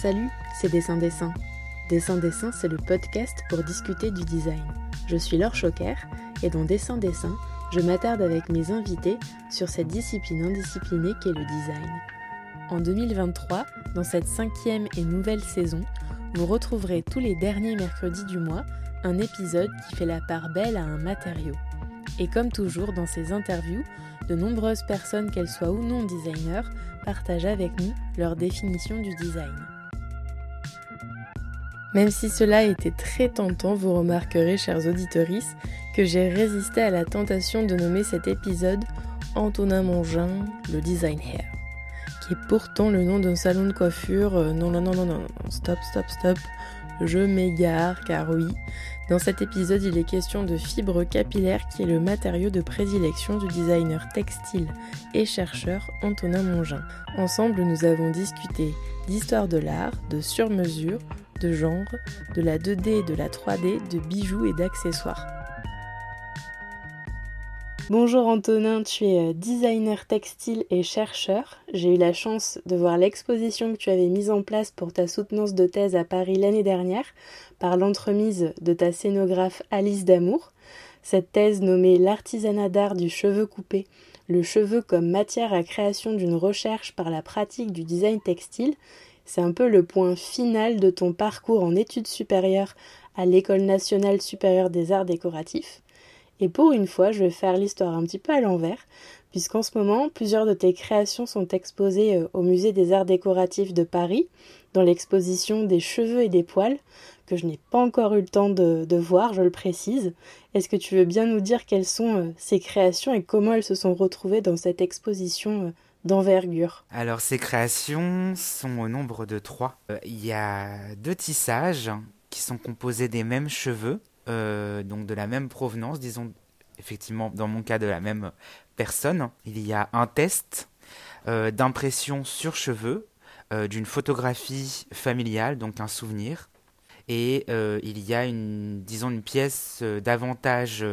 Salut, c'est Dessin Dessin. Dessin Dessin, c'est le podcast pour discuter du design. Je suis Laure Choquer et dans Dessin Dessin, je m'attarde avec mes invités sur cette discipline indisciplinée qu'est le design. En 2023, dans cette cinquième et nouvelle saison, vous retrouverez tous les derniers mercredis du mois un épisode qui fait la part belle à un matériau. Et comme toujours dans ces interviews, de nombreuses personnes, qu'elles soient ou non designers, partagent avec nous leur définition du design. Même si cela était très tentant, vous remarquerez, chers auditeurs, que j'ai résisté à la tentation de nommer cet épisode Antonin Mongin, le design hair, qui est pourtant le nom d'un salon de coiffure. Euh, non, non, non, non, non, stop, stop, stop. Je m'égare, car oui, dans cet épisode, il est question de fibre capillaire qui est le matériau de prédilection du designer textile et chercheur Antonin Mongin. Ensemble, nous avons discuté d'histoire de l'art, de sur-mesure, de genre, de la 2D et de la 3D, de bijoux et d'accessoires. Bonjour Antonin, tu es euh, designer textile et chercheur. J'ai eu la chance de voir l'exposition que tu avais mise en place pour ta soutenance de thèse à Paris l'année dernière par l'entremise de ta scénographe Alice Damour. Cette thèse nommée L'artisanat d'art du cheveu coupé, le cheveu comme matière à création d'une recherche par la pratique du design textile, c'est un peu le point final de ton parcours en études supérieures à l'École nationale supérieure des arts décoratifs. Et pour une fois, je vais faire l'histoire un petit peu à l'envers, puisqu'en ce moment, plusieurs de tes créations sont exposées euh, au Musée des Arts Décoratifs de Paris, dans l'exposition des cheveux et des poils, que je n'ai pas encore eu le temps de, voir, je le précise. Est-ce que tu veux bien nous dire quelles sont euh, ces créations et comment elles se sont retrouvées dans cette exposition euh, d'envergure Alors ces créations sont au nombre de trois. Il y a deux tissages qui sont composés des mêmes cheveux euh, donc de la même provenance, disons effectivement dans mon cas de la même personne. Il y a un test euh, d'impression sur cheveux euh, d'une photographie familiale, donc un souvenir. Et il y a une, disons, une pièce davantage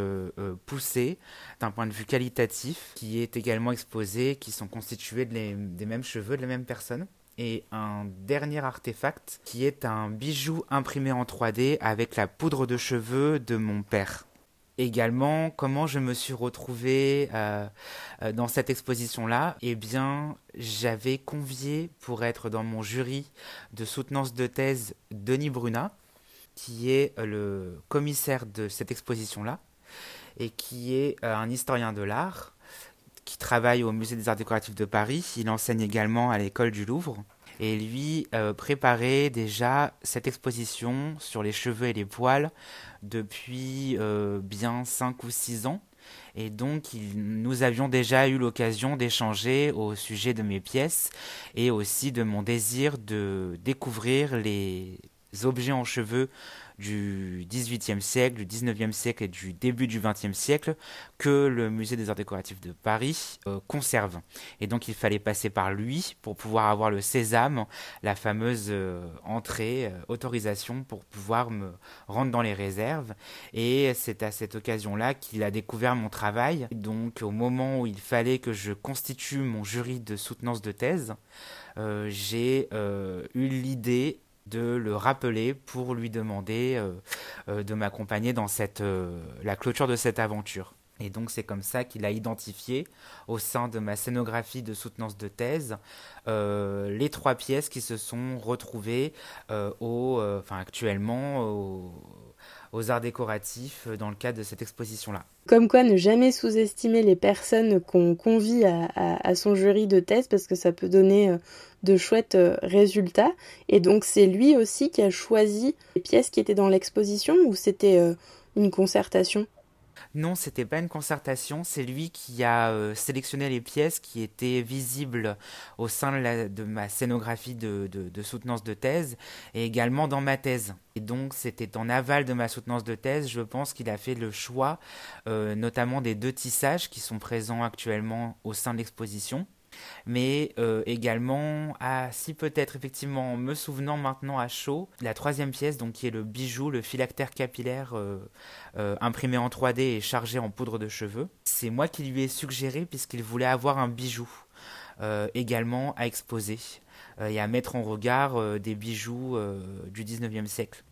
poussée d'un point de vue qualitatif qui est également exposée, qui sont constitués des mêmes cheveux de la même personne et un dernier artefact qui est un bijou imprimé en 3D avec la poudre de cheveux de mon père. Également, comment je me suis retrouvé euh, euh, dans cette exposition-là? Eh bien, j'avais convié pour être dans mon jury de soutenance de thèse Denis Bruna, qui est le commissaire de cette exposition-là, et qui est euh, un historien de l'art, qui travaille au Musée des Arts Décoratifs de Paris. Il enseigne également à l'école du Louvre. Et lui euh, préparait déjà cette exposition sur les cheveux et les poils depuis euh, bien 5 ou 6 ans. Et donc, nous avions déjà eu l'occasion d'échanger au sujet de mes pièces et aussi de mon désir de découvrir les objets en cheveux du XVIIIe siècle, du XIXe siècle et du début du XXe siècle que le musée des arts décoratifs de Paris euh, conserve. Et donc il fallait passer par lui pour pouvoir avoir le sésame, la fameuse euh, entrée, euh, autorisation pour pouvoir me rendre dans les réserves. Et c'est à cette occasion-là qu'il a découvert mon travail. Donc au moment où il fallait que je constitue mon jury de soutenance de thèse, j'ai eu l'idée de le rappeler pour lui demander euh, euh, de m'accompagner dans cette, euh, la clôture de cette aventure. Et donc c'est comme ça qu'il a identifié au sein de ma scénographie de soutenance de thèse les trois pièces qui se sont retrouvées au, enfin, actuellement au, aux arts décoratifs dans le cadre de cette exposition-là. Comme quoi, ne jamais sous-estimer les personnes qu'on convie à, son jury de thèse parce que ça peut donner de chouettes euh, résultats. Et donc, c'est lui aussi qui a choisi les pièces qui étaient dans l'exposition ou c'était une concertation? Non, c'était pas une concertation, c'est lui qui a euh, sélectionné les pièces qui étaient visibles au sein de, ma scénographie de, soutenance de thèse et également dans ma thèse. Et donc c'était en aval de ma soutenance de thèse, je pense qu'il a fait le choix euh, notamment des deux tissages qui sont présents actuellement au sein de l'exposition mais euh, également à, si peut-être effectivement me souvenant maintenant à chaud, la troisième pièce donc qui est le bijou, le phylactère capillaire euh, euh, imprimé en 3D et chargé en poudre de cheveux. C'est moi qui lui ai suggéré puisqu'il voulait avoir un bijou également à exposer. et à mettre en regard des bijoux du 19e siècle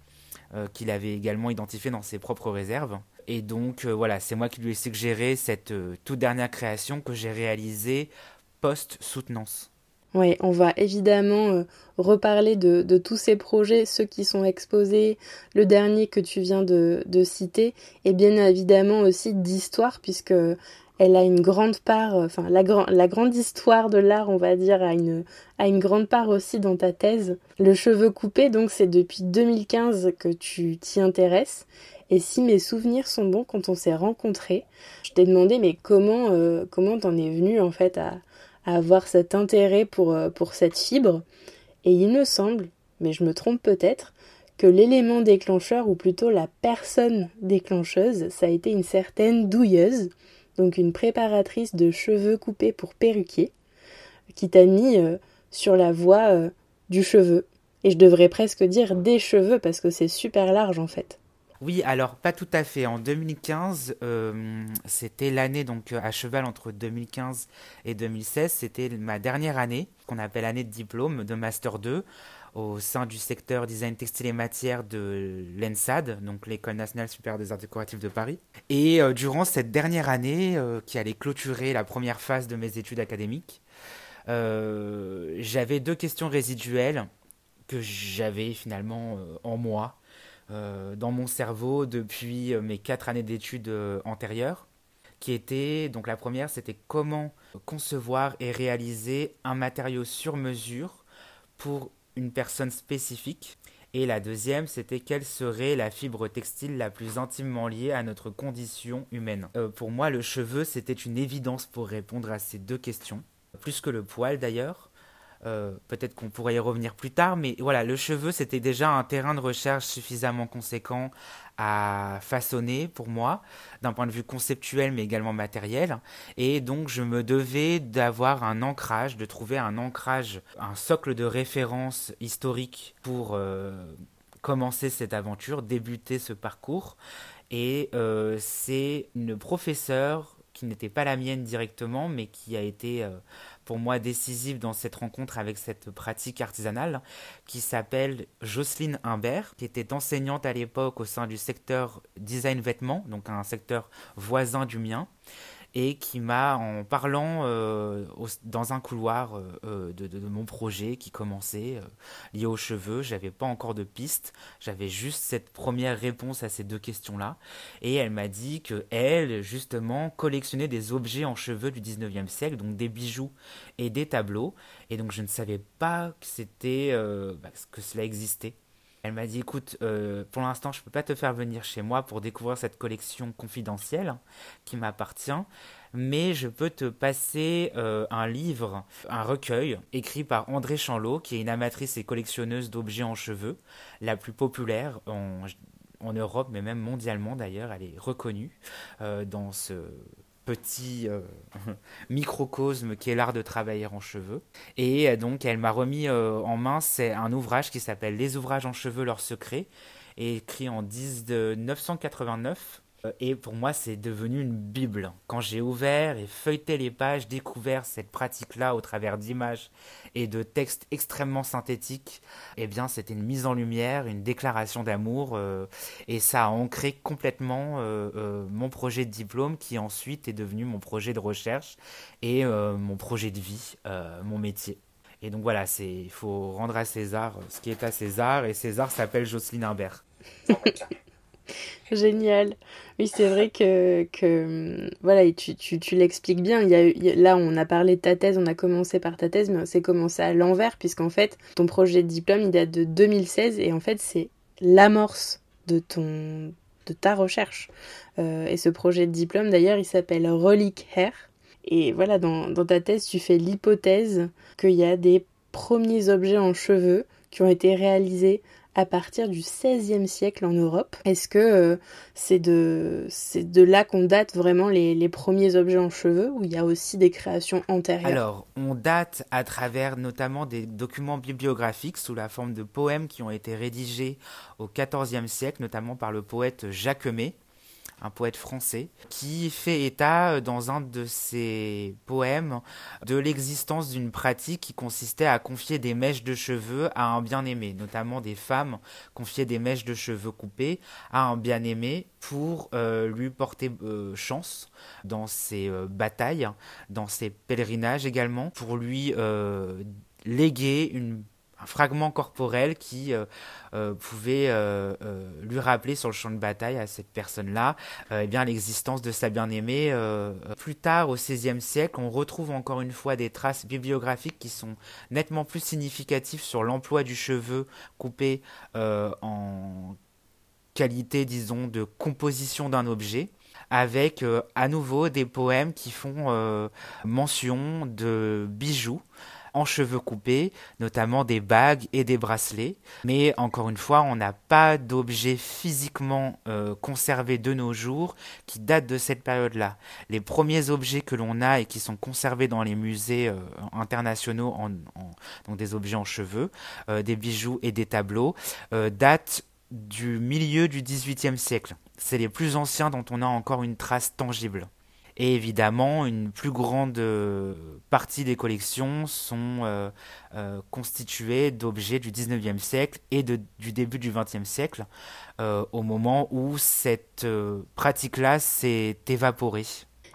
qu'il avait également identifié dans ses propres réserves. Et donc voilà, c'est moi qui lui ai suggéré cette toute dernière création que j'ai réalisée post-soutenance. Oui, on va évidemment euh, reparler de, tous ces projets, ceux qui sont exposés, le dernier que tu viens de, citer, et bien évidemment aussi d'histoire, puisque elle a une grande part, euh, enfin la, grande histoire de l'art, on va dire, a une, a une grande part aussi dans ta thèse. Le cheveu coupé, donc c'est depuis 2015 que tu t'y intéresses. Et si mes souvenirs sont bons, quand on s'est rencontrés, je t'ai demandé mais comment euh, comment t'en es venu en fait à, à avoir cet intérêt pour, euh, pour cette fibre. Et il me semble, mais je me trompe peut-être, que l'élément déclencheur, ou plutôt la personne déclencheuse, ça a été une certaine douilleuse, donc une préparatrice de cheveux coupés pour perruquier, qui t'a mis euh, sur la voie euh, du cheveu. Et je devrais presque dire des cheveux parce que c'est super large en fait. Oui, alors pas tout à fait. En 2015, euh, c'était l'année donc à cheval entre 2015 et 2016. C'était ma dernière année, qu'on appelle année de diplôme de master 2 au sein du secteur design textile et matière de l'ENSAD, donc l'école nationale supérieure des arts décoratifs de Paris. Et euh, durant cette dernière année, euh, qui allait clôturer la première phase de mes études académiques, j'avais deux questions résiduelles que j'avais finalement en moi euh, dans mon cerveau depuis euh, mes quatre années d'études euh, antérieures, qui étaient, donc la première, c'était comment concevoir et réaliser un matériau sur mesure pour une personne spécifique. Et la deuxième, c'était quelle serait la fibre textile la plus intimement liée à notre condition humaine. pour moi, le cheveu, c'était une évidence pour répondre à ces deux questions. Plus que le poil d'ailleurs. Euh, peut-être qu'on pourrait y revenir plus tard, mais voilà, le cheveu, c'était déjà un terrain de recherche suffisamment conséquent à façonner pour moi, d'un point de vue conceptuel, mais également matériel. Et donc, je me devais d'avoir un ancrage, de trouver un ancrage, un socle de référence historique pour euh, commencer cette aventure, débuter ce parcours. Et euh, c'est une professeure qui n'était pas la mienne directement, mais qui a été pour moi décisive dans cette rencontre avec cette pratique artisanale qui s'appelle Jocelyne Imbert, qui était enseignante à l'époque au sein du secteur design vêtements, donc un secteur voisin du mien et qui m'a, en parlant euh, dans un couloir euh, euh, de, mon projet qui commençait, lié aux cheveux, j'avais pas encore de piste, j'avais juste cette première réponse à ces deux questions-là, et elle m'a dit que elle, justement, collectionnait des objets en cheveux du 19e siècle, donc des bijoux et des tableaux, et donc je ne savais pas que c'était, bah, que cela existait. Elle m'a dit écoute, pour l'instant, je ne peux pas te faire venir chez moi pour découvrir cette collection confidentielle qui m'appartient, mais je peux te passer euh, un livre, un recueil écrit par André Chanlot, qui est une amatrice et collectionneuse d'objets en cheveux, la plus populaire en, Europe, mais même mondialement d'ailleurs. Elle est reconnue euh, dans ce petit euh, microcosme qui est l'art de travailler en cheveux. Et donc, elle m'a remis en main c'est un ouvrage qui s'appelle Les ouvrages en cheveux, leurs secrets, écrit en 1989 euh, et pour moi, c'est devenu une Bible. Quand j'ai ouvert et feuilleté les pages, découvert cette pratique-là au travers d'images et de textes extrêmement synthétiques, eh bien, c'était une mise en lumière, une déclaration d'amour, euh, et ça a ancré complètement euh, mon projet de diplôme, qui ensuite est devenu mon projet de recherche et mon projet de vie, mon métier. Et donc voilà, il faut rendre à César ce qui est à César, et César s'appelle Jocelyne Imbert. Génial. Oui, c'est vrai que, que voilà, tu, tu, tu l'expliques bien. Il y a, là, on a parlé de ta thèse, on a commencé par ta thèse, mais on s'est commencé à l'envers, puisqu'en fait, ton projet de diplôme, il date de 2016, et en fait, c'est l'amorce de ton de ta recherche. Euh, et ce projet de diplôme, d'ailleurs, il s'appelle Relic Hair. Et voilà, dans, dans ta thèse, tu fais l'hypothèse qu'il y a des premiers objets en cheveux qui ont été réalisés à partir du XVIe siècle en Europe. Est-ce que euh, c'est de, là qu'on date vraiment les, les, premiers objets en cheveux ou il y a aussi des créations antérieures? Alors, on date à travers notamment des documents bibliographiques sous la forme de poèmes qui ont été rédigés au XIVe siècle, notamment par le poète Jacquemet. Un poète français, qui fait état euh, dans un de ses poèmes de l'existence d'une pratique qui consistait à confier des mèches de cheveux à un bien-aimé, notamment des femmes confiaient des mèches de cheveux coupées à un bien-aimé pour euh, lui porter euh, chance dans ses batailles, dans ses pèlerinages également, pour lui léguer une fragment corporel qui euh, euh, pouvait euh, lui rappeler sur le champ de bataille à cette personne-là eh l'existence de sa bien-aimée. plus tard, au XVIe siècle, on retrouve encore une fois des traces bibliographiques qui sont nettement plus significatives sur l'emploi du cheveu coupé en qualité, disons, de composition d'un objet avec à nouveau des poèmes qui font mention de bijoux en cheveux coupés, notamment des bagues et des bracelets. Mais encore une fois, on n'a pas d'objets physiquement euh, conservés de nos jours qui datent de cette période-là. Les premiers objets que l'on a et qui sont conservés dans les musées euh, internationaux, en, donc des objets en cheveux, euh, des bijoux et des tableaux, datent du milieu du XVIIIe siècle. C'est les plus anciens dont on a encore une trace tangible. Et évidemment, une plus grande euh, partie des collections sont euh, euh, constituées d'objets du 19e siècle et du début du 20e siècle, au moment où cette pratique-là s'est évaporée.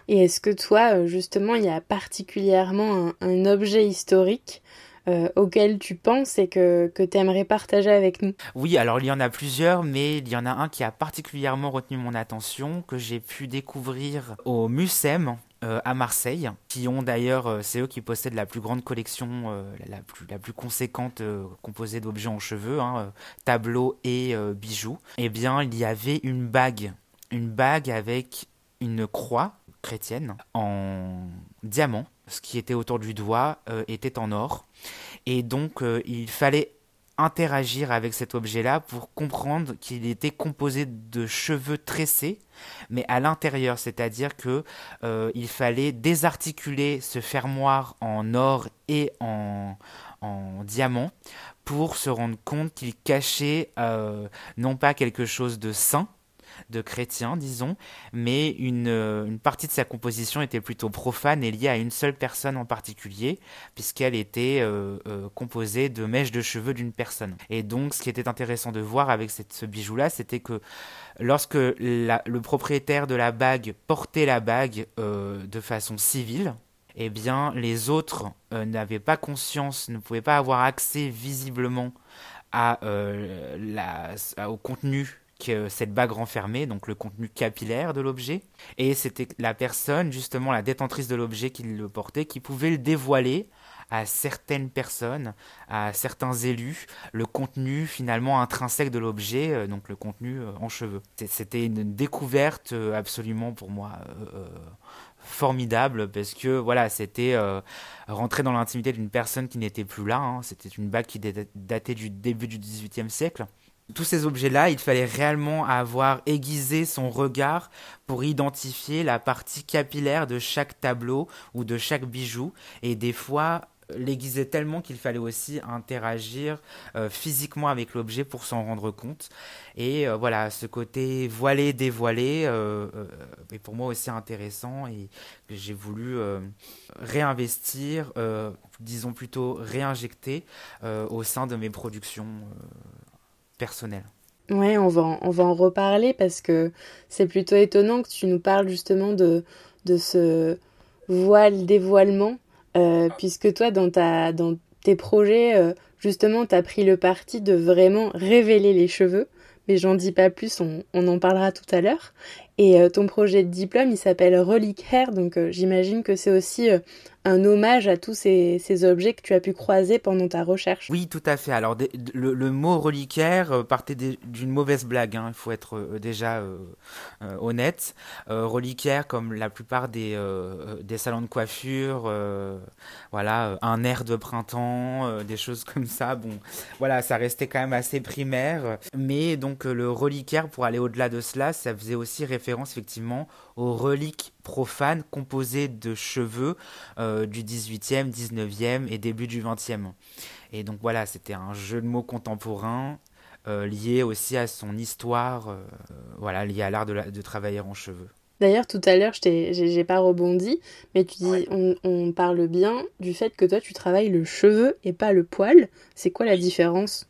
Et est-ce que toi, justement, il y a particulièrement un objet historique euh, auquel tu penses et que, que tu aimerais partager avec nous Oui, alors il y en a plusieurs, mais il y en a un qui a particulièrement retenu mon attention, que j'ai pu découvrir au Mucem, euh, à Marseille, qui ont d'ailleurs, euh, c'est eux qui possèdent la plus grande collection, la, plus, la plus conséquente composée d'objets en cheveux, hein, tableaux et bijoux. Eh bien, il y avait une bague, une bague avec une croix chrétienne en diamant ce qui était autour du doigt euh, était en or. Et donc, euh, il fallait interagir avec cet objet-là pour comprendre qu'il était composé de cheveux tressés, mais à l'intérieur, c'est-à-dire que euh, il fallait désarticuler ce fermoir en or et en, en diamant pour se rendre compte qu'il cachait non pas quelque chose de sain, de chrétien, disons, mais euh, une, partie de sa composition était plutôt profane et liée à une seule personne en particulier, puisqu'elle était euh, euh, composée de mèches de cheveux d'une personne. Et donc, ce qui était intéressant de voir avec ce bijou-là, c'était que lorsque le propriétaire de la bague portait la bague de façon civile, eh bien, les autres n'avaient pas conscience, ne pouvaient pas avoir accès visiblement à, au contenu cette bague renfermait, donc le contenu capillaire de l'objet. Et c'était la personne, justement la détentrice de l'objet qui le portait, qui pouvait le dévoiler à certaines personnes, à certains élus, le contenu finalement intrinsèque de l'objet, euh, donc le contenu euh, en cheveux. C'était une découverte euh, absolument pour moi formidable parce que voilà, c'était rentrer dans l'intimité d'une personne qui n'était plus là. Hein. C'était une bague qui datait du début du XVIIIe siècle tous ces objets-là, il fallait réellement avoir aiguisé son regard pour identifier la partie capillaire de chaque tableau ou de chaque bijou. Et des fois, l'aiguiser tellement qu'il fallait aussi interagir euh, physiquement avec l'objet pour s'en rendre compte. Et euh, voilà, ce côté voilé, dévoilé euh, est pour moi aussi intéressant et j'ai voulu réinvestir, disons plutôt réinjecter au sein de mes productions personnel. Ouais, on va, en, on va en reparler parce que c'est plutôt étonnant que tu nous parles justement de, de ce voile dévoilement, euh, puisque toi, dans, ta, dans tes projets, euh, justement, tu as pris le parti de vraiment révéler les cheveux, mais j'en dis pas plus, on, on, en parlera tout à l'heure. Et euh, ton projet de diplôme, il s'appelle Relic Hair, donc j'imagine que c'est aussi un hommage à tous ces, objets que tu as pu croiser pendant ta recherche. Oui, tout à fait. Alors, le, mot reliquaire euh, partait d'une mauvaise blague, hein. il faut être euh, déjà euh, honnête. reliquaire, comme la plupart des, des salons de coiffure, voilà, un air de printemps, des choses comme ça. Bon, voilà, ça restait quand même assez primaire. Mais donc, le reliquaire, pour aller au-delà de cela, ça faisait aussi référence effectivement aux reliques profanes composées de cheveux euh, du 18e, 19e et début du 20e. Et donc voilà, c'était un jeu de mots contemporain lié aussi à son histoire, voilà, lié à l'art de, de travailler en cheveux. D'ailleurs, tout à l'heure, je n'ai pas rebondi, mais tu dis, on, parle bien du fait que toi, tu travailles le cheveu et pas le poil. C'est quoi la différence?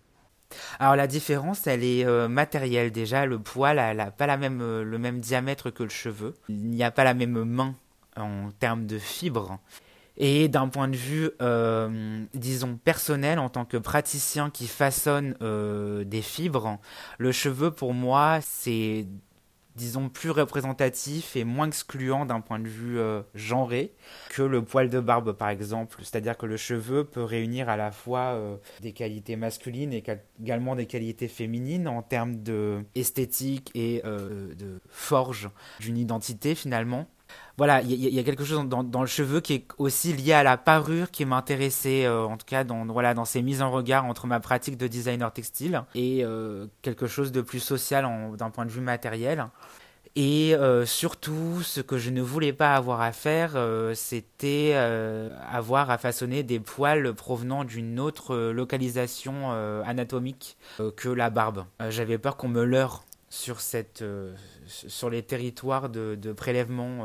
Alors la différence, elle est euh, matérielle déjà. Le poil n'a pas la même, euh, le même diamètre que le cheveu. Il n'y a pas la même main en termes de fibres. Et d'un point de vue, euh, disons, personnel, en tant que praticien qui façonne des fibres, le cheveu, pour moi, c'est disons, plus représentatif et moins excluant d'un point de vue euh, genré que le poil de barbe, par exemple. C'est-à-dire que le cheveu peut réunir à la fois euh, des qualités masculines et également des qualités féminines en termes de esthétique et euh, de forge d'une identité finalement voilà, il y, a quelque chose dans, le cheveu qui est aussi lié à la parure qui m'intéressait, euh, en tout cas dans, voilà, dans ces mises en regard entre ma pratique de designer textile et euh, quelque chose de plus social d'un point de vue matériel. Et euh, surtout, ce que je ne voulais pas avoir à faire, c'était avoir à façonner des poils provenant d'une autre localisation anatomique que la barbe. J'avais peur qu'on me leurre sur, cette, sur les territoires de, de prélèvement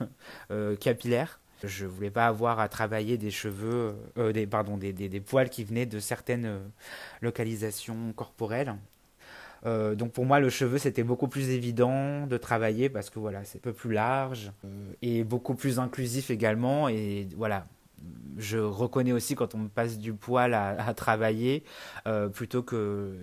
capillaire. Je voulais pas avoir à travailler des cheveux, euh, des, pardon, des, des, poils qui venaient de certaines euh, localisations corporelles. donc pour moi, le cheveu, c'était beaucoup plus évident de travailler parce que voilà, c'est un peu plus large et beaucoup plus inclusif également. Et voilà, je reconnais aussi quand on passe du poil à travailler plutôt que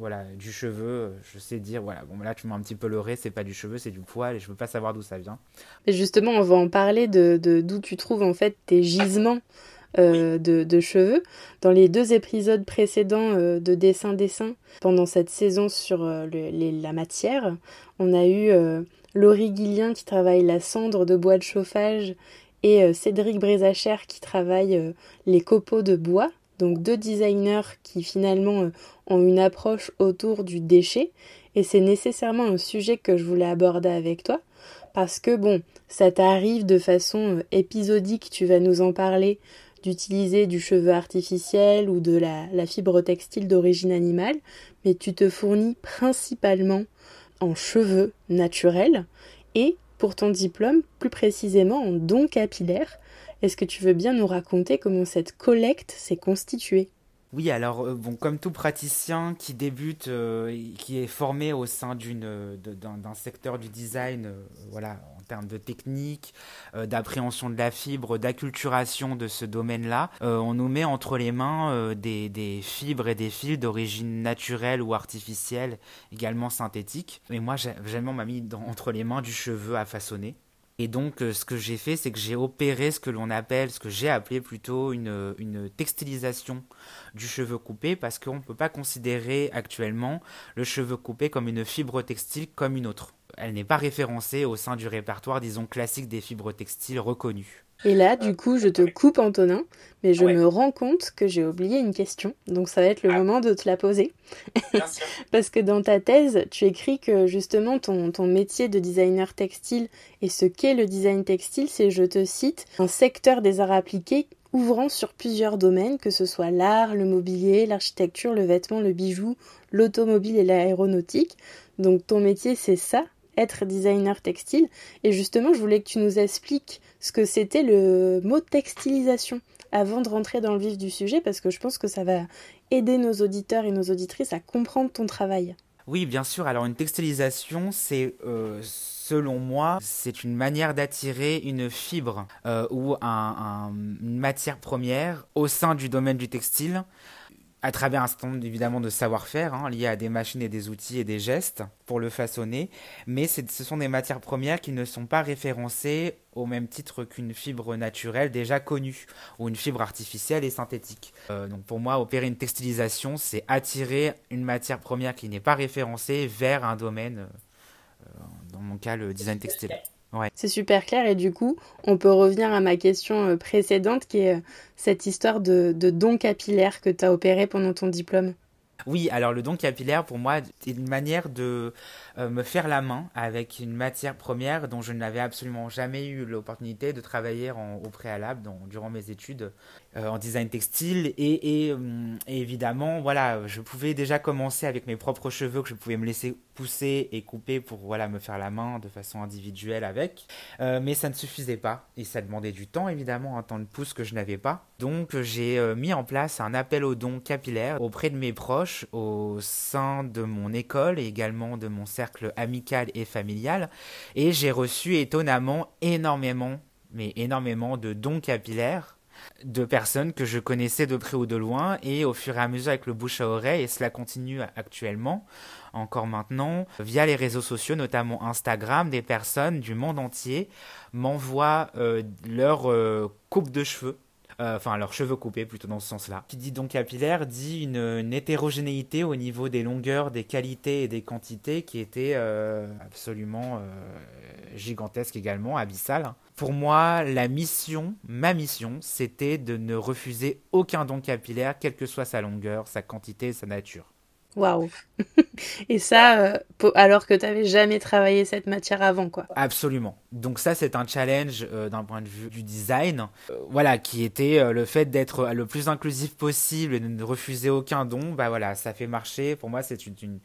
voilà, du cheveu, je sais dire, voilà, bon là tu m'as un petit peu leurré, c'est pas du cheveu, c'est du poil, et je veux pas savoir d'où ça vient. Et justement, on va en parler de d'où tu trouves en fait tes gisements euh, de, cheveux. Dans les deux épisodes précédents euh, de Dessin-Dessin, pendant cette saison sur euh, la matière, on a eu Laurie Guillien qui travaille la cendre de bois de chauffage et Cédric Brézacher qui travaille les copeaux de bois donc deux designers qui finalement euh, ont une approche autour du déchet. Et c'est nécessairement un sujet que je voulais aborder avec toi. Parce que bon, ça t'arrive de façon euh, épisodique, tu vas nous en parler, d'utiliser du cheveu artificiel ou de la, la fibre textile d'origine animale, mais tu te fournis principalement en cheveux naturels et pour ton diplôme, plus précisément en don capillaire, est-ce que tu veux bien nous raconter comment cette collecte s'est constituée? Oui, alors euh, bon, comme tout praticien qui débute, euh, qui est formé au sein d'une d'un secteur du design, euh, voilà, en termes de technique, d'appréhension de la fibre, d'acculturation de ce domaine-là, on nous met entre les mains des, fibres et des fils d'origine naturelle ou artificielle, également synthétique. Et moi, j'ai m'a mis entre les mains du cheveu à façonner. Et donc, euh, ce que j'ai fait, c'est que j'ai opéré ce que l'on appelle, ce que j'ai appelé plutôt une, une, textilisation du cheveu coupé, parce qu'on ne peut pas considérer actuellement le cheveu coupé comme une fibre textile comme une autre. Elle n'est pas référencée au sein du répertoire, disons, classique des fibres textiles reconnues. Et là, du coup, je te coupe, Antonin, mais je me rends compte que j'ai oublié une question. Donc, ça va être le ah. moment de te la poser. Parce que dans ta thèse, tu écris que justement, ton, ton métier de designer textile et ce qu'est le design textile, c'est, je te cite, un secteur des arts appliqués ouvrant sur plusieurs domaines, que ce soit l'art, le mobilier, l'architecture, le vêtement, le bijou, l'automobile et l'aéronautique. Donc, ton métier, c'est ça, être designer textile. Et justement, je voulais que tu nous expliques ce que c'était le mot textilisation avant de rentrer dans le vif du sujet, parce que je pense que ça va aider nos auditeurs et nos auditrices à comprendre ton travail. Oui, bien sûr. Alors une textilisation, c'est... Euh, selon moi, c'est une manière d'attirer une fibre euh, ou une matière première au sein du domaine du textile à travers un certain nombre évidemment de savoir-faire hein, liés à des machines et des outils et des gestes pour le façonner, mais ce sont des matières premières qui ne sont pas référencées au même titre qu'une fibre naturelle déjà connue ou une fibre artificielle et synthétique. Euh, donc pour moi, opérer une textilisation, c'est attirer une matière première qui n'est pas référencée vers un domaine, euh, dans mon cas le design textile. C'est super clair et du coup, on peut revenir à ma question euh, précédente qui est euh, cette histoire de, de don capillaire que tu as opéré pendant ton diplôme. Oui, alors le don capillaire, pour moi, est une manière de me faire la main avec une matière première dont je n'avais absolument jamais eu l'opportunité de travailler au préalable durant mes études euh, en design textile. Et, hum, et, évidemment, voilà, je pouvais déjà commencer avec mes propres cheveux que je pouvais me laisser pousser et couper pour voilà, me faire la main de façon individuelle avec. Euh, mais ça ne suffisait pas et ça demandait du temps, évidemment, un temps de pouce que je n'avais pas. Donc j'ai mis en place un appel aux dons capillaires auprès de mes proches au sein de mon école et également de mon cercle amical et familial. Et j'ai reçu étonnamment énormément, mais énormément de dons capillaires de personnes que je connaissais de près ou de loin et au fur et à mesure avec le bouche à oreille et cela continue actuellement encore maintenant via les réseaux sociaux notamment Instagram des personnes du monde entier m'envoient euh, leur euh, coupe de cheveux enfin leurs cheveux coupés plutôt dans ce sens-là. Qui dit donc capillaire dit une, hétérogénéité au niveau des longueurs, des qualités et des quantités qui était euh, absolument euh, gigantesque également, abyssale. Pour moi, la mission, ma mission, c'était de ne refuser aucun don capillaire, quelle que soit sa longueur, sa quantité sa nature. Waouh Et ça, euh, alors que tu n'avais jamais travaillé cette matière avant, quoi. Absolument. Donc ça, c'est un challenge euh, d'un point de vue du design, euh, voilà, qui était le fait d'être le plus inclusif possible et de ne refuser aucun don. Bah voilà, ça fait marcher. Pour moi, c'est une,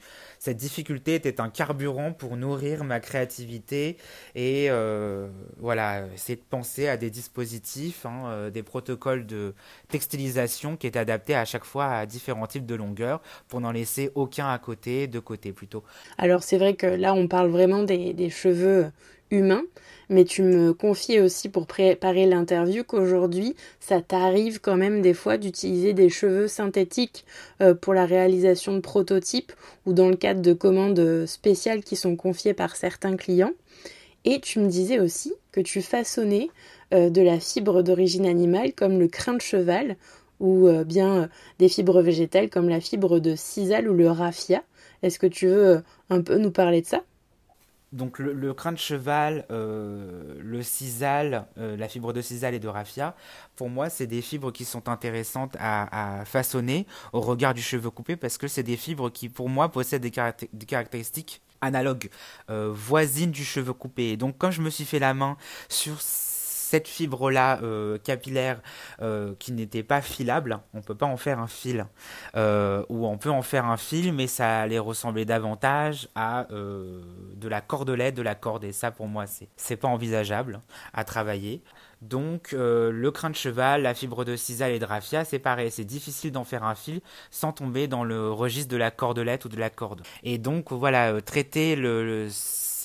cette difficulté était un carburant pour nourrir ma créativité et voilà, c'est de penser à des dispositifs, hein, des protocoles de textilisation qui est adaptés à chaque fois à différents types de longueurs pour n'en laisser aucun à côté, de côté plutôt. Alors c'est vrai que là on parle vraiment des, cheveux humains, mais tu me confies aussi pour préparer l'interview qu'aujourd'hui ça t'arrive quand même des fois d'utiliser des cheveux synthétiques euh, pour la réalisation de prototypes ou dans le cadre de commandes spéciales qui sont confiées par certains clients. Et tu me disais aussi que tu façonnais euh, de la fibre d'origine animale comme le crin de cheval ou euh, bien euh, des fibres végétales comme la fibre de sisal ou le raffia. Est-ce que tu veux euh, un peu nous parler de ça? Donc le, crin de cheval, le sisal, la fibre de sisal et de raffia, pour moi, c'est des fibres qui sont intéressantes à, façonner au regard du cheveu coupé parce que c'est des fibres qui, pour moi, possèdent des, caractéristiques analogues, voisines du cheveu coupé. Donc, quand je me suis fait la main sur cette fibre-là euh, capillaire euh, qui n'était pas filable, on peut pas en faire un fil, euh, ou on peut en faire un fil, mais ça allait ressembler davantage à de la cordelette, de la corde, et ça pour moi c'est pas envisageable à travailler. Donc le crin de cheval, la fibre de sisal et de raffia, c'est pareil, c'est difficile d'en faire un fil sans tomber dans le registre de la cordelette ou de la corde. Et donc voilà, traiter le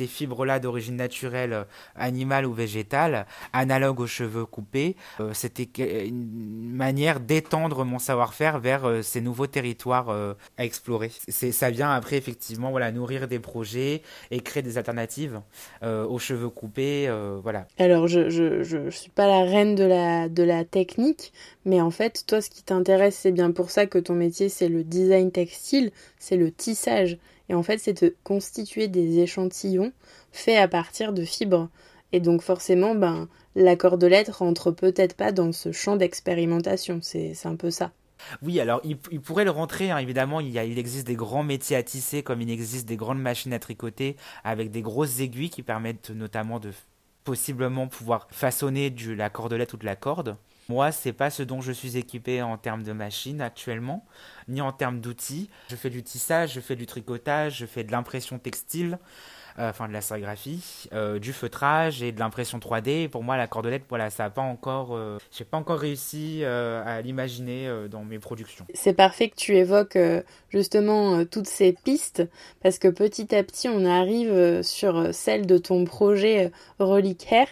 ces fibres-là d'origine naturelle, euh, animale ou végétale, analogues aux cheveux coupés, euh, c'était une manière d'étendre mon savoir-faire vers euh, ces nouveaux territoires à explorer. Ça vient après effectivement voilà, nourrir des projets et créer des alternatives aux cheveux coupés. voilà. Alors je, je, suis pas la reine de la, de la technique, mais en fait, toi, ce qui t'intéresse, c'est bien pour ça que ton métier, c'est le design textile, c'est le tissage. Et en fait, c'est de constituer des échantillons faits à partir de fibres. Et donc forcément, ben, la cordelette rentre peut-être pas dans ce champ d'expérimentation. C'est un peu ça. Oui, alors il, pourrait le rentrer, hein. évidemment, il, existe des grands métiers à tisser, comme il existe des grandes machines à tricoter, avec des grosses aiguilles qui permettent notamment de possiblement pouvoir façonner de la cordelette ou de la corde. Moi, c'est pas ce dont je suis équipé en termes de machines actuellement, ni en termes d'outils. Je fais du tissage, je fais du tricotage, je fais de l'impression textile, euh, enfin de la sérigraphie, euh, du feutrage et de l'impression 3D. pour moi, la cordelette, voilà, ça a pas encore, euh, j'ai pas encore réussi à l'imaginer dans mes productions. C'est parfait que tu évoques justement toutes ces pistes parce que petit à petit, on arrive sur celle de ton projet Relic Hair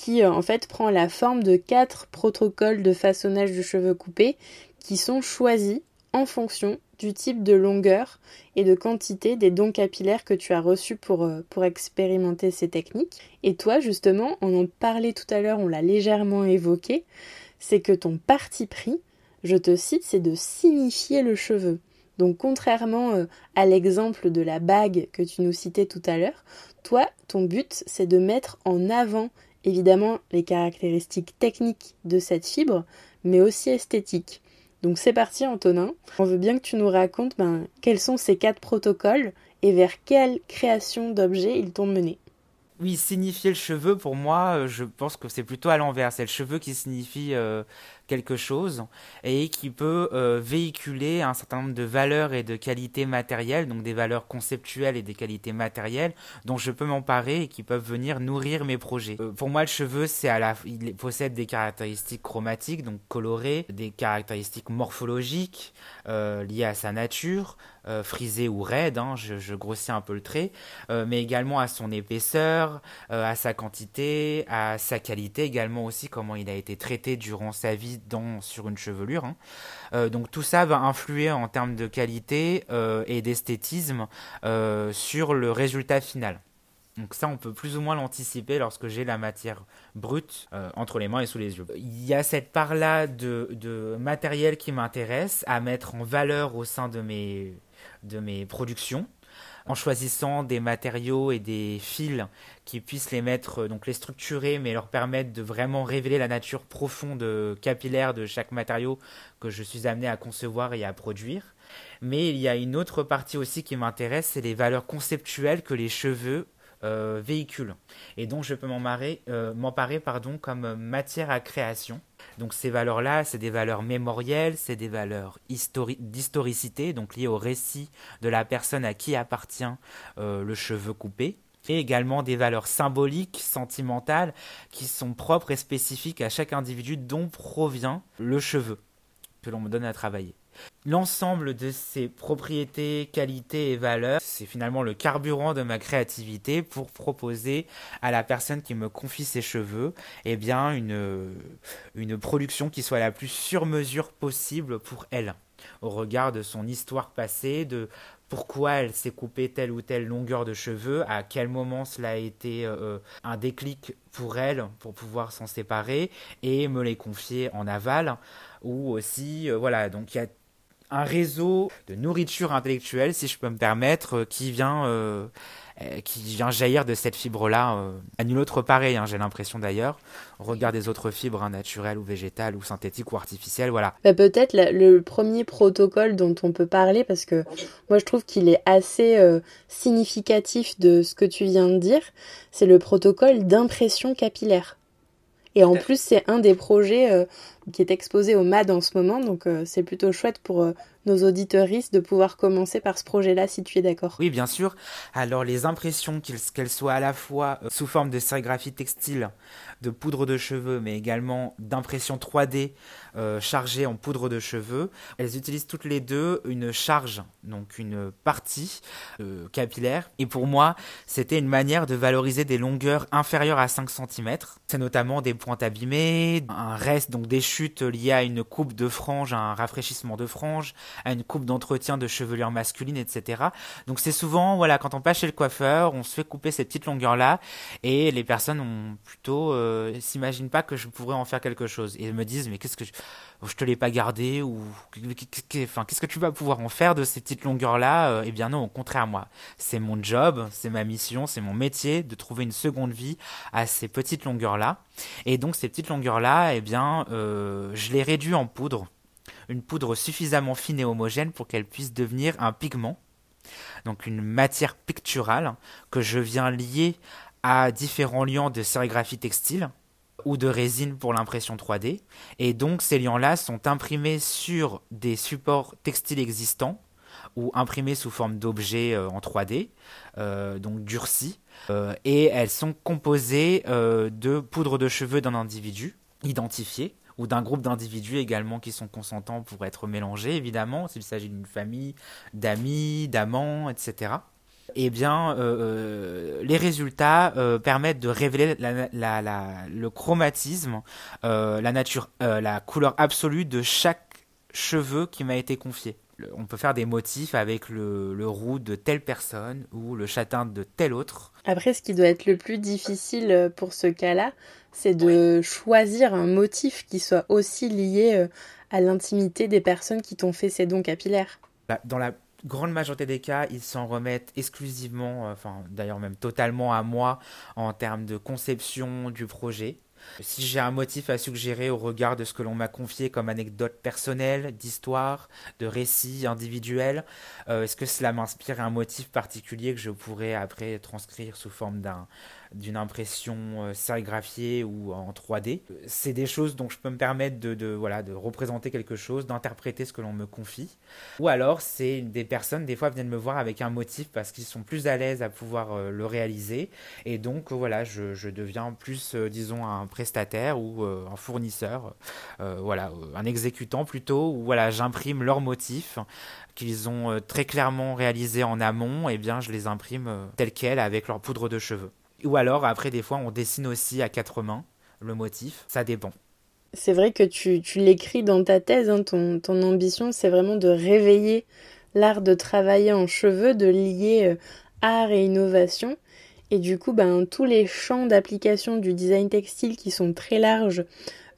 qui euh, en fait prend la forme de quatre protocoles de façonnage du cheveu coupé qui sont choisis en fonction du type de longueur et de quantité des dons capillaires que tu as reçus pour, euh, pour expérimenter ces techniques. Et toi, justement, on en parlait tout à l'heure, on l'a légèrement évoqué, c'est que ton parti pris, je te cite, c'est de signifier le cheveu. Donc contrairement euh, à l'exemple de la bague que tu nous citais tout à l'heure, toi, ton but, c'est de mettre en avant évidemment les caractéristiques techniques de cette fibre, mais aussi esthétiques. Donc c'est parti Antonin, on veut bien que tu nous racontes ben, quels sont ces quatre protocoles et vers quelle création d'objets ils t'ont mené. Oui, signifier le cheveu, pour moi, euh, je pense que c'est plutôt à l'envers. C'est le cheveu qui signifie euh, quelque chose et qui peut euh, véhiculer un certain nombre de valeurs et de qualités matérielles, donc des valeurs conceptuelles et des qualités matérielles dont je peux m'emparer et qui peuvent venir nourrir mes projets. Euh, pour moi, le cheveu, c'est à la, il possède des caractéristiques chromatiques, donc colorées, des caractéristiques morphologiques euh, liées à sa nature, frisé ou raide, hein, je, je, grossis un peu le trait, mais également à son épaisseur, à sa quantité, à sa qualité également aussi, comment il a été traité durant sa vie sur une chevelure. Hein. Euh, donc tout ça va influer en termes de qualité euh, et d'esthétisme euh, sur le résultat final. Donc ça, on peut plus ou moins l'anticiper lorsque j'ai la matière brute entre les mains et sous les yeux. Il y a cette part-là de, de, matériel qui m'intéresse à mettre en valeur au sein de mes, de mes productions en choisissant des matériaux et des fils qui puissent les mettre, euh, donc les structurer, mais leur permettre de vraiment révéler la nature profonde euh, capillaire de chaque matériau que je suis amené à concevoir et à produire. Mais il y a une autre partie aussi qui m'intéresse, c'est les valeurs conceptuelles que les cheveux euh, véhiculent et dont je peux m'emparer euh, comme matière à création. Donc ces valeurs-là, c'est des valeurs mémorielles, c'est des valeurs d'historicité, donc liées au récit de la personne à qui appartient euh, le cheveu coupé et également des valeurs symboliques, sentimentales, qui sont propres et spécifiques à chaque individu dont provient le cheveu que l'on me donne à travailler. L'ensemble de ces propriétés, qualités et valeurs, c'est finalement le carburant de ma créativité pour proposer à la personne qui me confie ses cheveux, eh bien une, une production qui soit la plus sur mesure possible pour elle, au regard de son histoire passée, de pourquoi elle s'est coupée telle ou telle longueur de cheveux, à quel moment cela a été euh, un déclic pour elle pour pouvoir s'en séparer et me les confier en aval. Ou aussi euh, voilà donc il y a un réseau de nourriture intellectuelle, si je peux me permettre, euh, qui vient, euh, euh, qui vient jaillir de cette fibre-là. à nul autre pareil, hein, j'ai l'impression d'ailleurs. On regarde des autres fibres, hein, naturelles ou végétales ou synthétiques ou artificielles, voilà. Bah, peut-être le premier protocole dont on peut parler, parce que moi je trouve qu'il est assez significatif de ce que tu viens de dire, c'est le protocole d'impression capillaire. Et en plus, c'est un des projets euh, qui est exposé au MAD en ce moment, donc euh, c'est plutôt chouette pour euh, nos auditeuristes de pouvoir commencer par ce projet-là, si tu es d'accord. Oui, bien sûr. Alors, les impressions, qu'elles soient à la fois sous forme de sérigraphie textile, de poudre de cheveux, mais également d'impression 3D chargée en poudre de cheveux, elles utilisent toutes les deux une charge, donc une partie capillaire. Et pour moi, c'était une manière de valoriser des longueurs inférieures à 5 cm. C'est notamment des pointes abîmées, un reste, donc des chutes liées à une coupe de frange, un rafraîchissement de frange, à une coupe d'entretien de chevelure masculine, etc. Donc c'est souvent, voilà, quand on passe chez le coiffeur, on se fait couper ces petites longueurs-là, et les personnes ont plutôt, euh, s'imaginent pas que je pourrais en faire quelque chose, et me disent, mais qu'est-ce que je, je te l'ai pas gardé, ou, enfin, qu'est-ce que tu vas pouvoir en faire de ces petites longueurs-là euh, Eh bien non, au contraire, moi, c'est mon job, c'est ma mission, c'est mon métier de trouver une seconde vie à ces petites longueurs-là. Et donc ces petites longueurs-là, eh bien, euh, je les réduis en poudre, une poudre suffisamment fine et homogène pour qu'elle puisse devenir un pigment, donc une matière picturale que je viens lier à différents liants de sérigraphie textile ou de résine pour l'impression 3D. Et donc ces liants-là sont imprimés sur des supports textiles existants ou imprimés sous forme d'objets euh, en 3D, euh, donc durcis, euh, et elles sont composées de poudre de cheveux d'un individu identifié ou d'un groupe d'individus également qui sont consentants pour être mélangés, évidemment, s'il s'agit d'une famille, d'amis, d'amants, etc. Eh bien, les résultats permettent de révéler le chromatisme, la nature, la couleur absolue de chaque cheveu qui m'a été confié on peut faire des motifs avec le, roux de telle personne ou le châtain de telle autre. Après, ce qui doit être le plus difficile euh, pour ce cas-là, c'est de choisir un motif qui soit aussi lié euh, à l'intimité des personnes qui t'ont fait ces dons capillaires. Dans la grande majorité des cas, ils s'en remettent exclusivement, euh, enfin d'ailleurs même totalement à moi en termes de conception du projet. Si j'ai un motif à suggérer au regard de ce que l'on m'a confié comme anecdote personnelle, d'histoire, de récit individuel, euh, est-ce que cela m'inspire un motif particulier que je pourrais après transcrire sous forme d'un d'une impression euh, sérigraphiée ou en 3D. C'est des choses dont je peux me permettre de, voilà, de représenter quelque chose, d'interpréter ce que l'on me confie. Ou alors, c'est des personnes, des fois, viennent me voir avec un motif parce qu'ils sont plus à l'aise à pouvoir euh, le réaliser. Et donc, voilà, je, deviens plus, euh, disons, un prestataire ou un fournisseur, voilà, un exécutant plutôt, ou voilà, j'imprime leurs motifs qu'ils ont très clairement réalisés en amont, et bien je les imprime tels quels avec leur poudre de cheveux. Ou alors, après, des fois, on dessine aussi à quatre mains le motif. Ça dépend. C'est vrai que tu, l'écris dans ta thèse. Hein, ton, ton, ambition, c'est vraiment de réveiller l'art de travailler en cheveux, de lier euh, art et innovation. Et du coup, ben, tous les champs d'application du design textile qui sont très larges,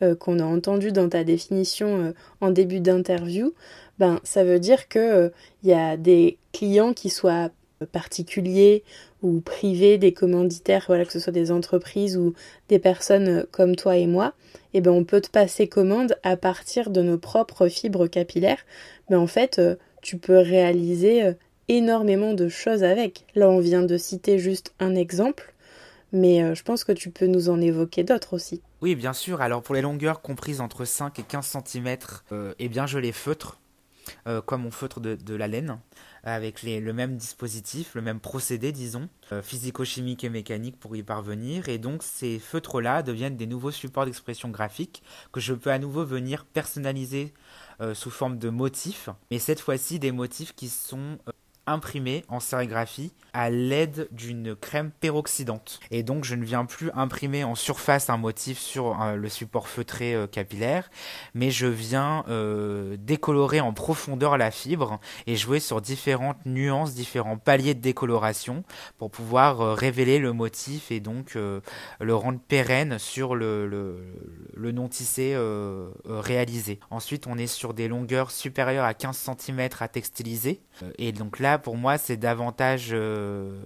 euh, qu'on a entendu dans ta définition euh, en début d'interview, ben, ça veut dire qu'il il y a des clients qui soient particuliers ou privés, des commanditaires, voilà, que ce soit des entreprises ou des personnes comme toi et moi, eh ben on peut te passer commande à partir de nos propres fibres capillaires. Mais en fait, euh, tu peux réaliser euh, énormément de choses avec. Là, on vient de citer juste un exemple, mais euh, je pense que tu peux nous en évoquer d'autres aussi. Oui, bien sûr. Alors pour les longueurs comprises entre 5 et 15 cm, eh bien je les feutre, comme on feutre de la laine avec le même dispositif, le même procédé, disons, euh, physico-chimique et mécanique pour y parvenir. Et donc ces feutres-là deviennent des nouveaux supports d'expression graphique que je peux à nouveau venir personnaliser euh, sous forme de motifs, mais cette fois-ci des motifs qui sont imprimés en sérigraphie à l'aide d'une crème peroxydante. Et donc je ne viens plus imprimer en surface un motif sur euh, le support feutré euh, capillaire, mais je viens euh, décolorer en profondeur la fibre et jouer sur différentes nuances, différents paliers de décoloration pour pouvoir révéler le motif et donc le rendre pérenne sur le, le, le non tissé réalisé. Ensuite on est sur des longueurs supérieures à 15 cm à textiliser et donc là pour moi c'est davantage euh,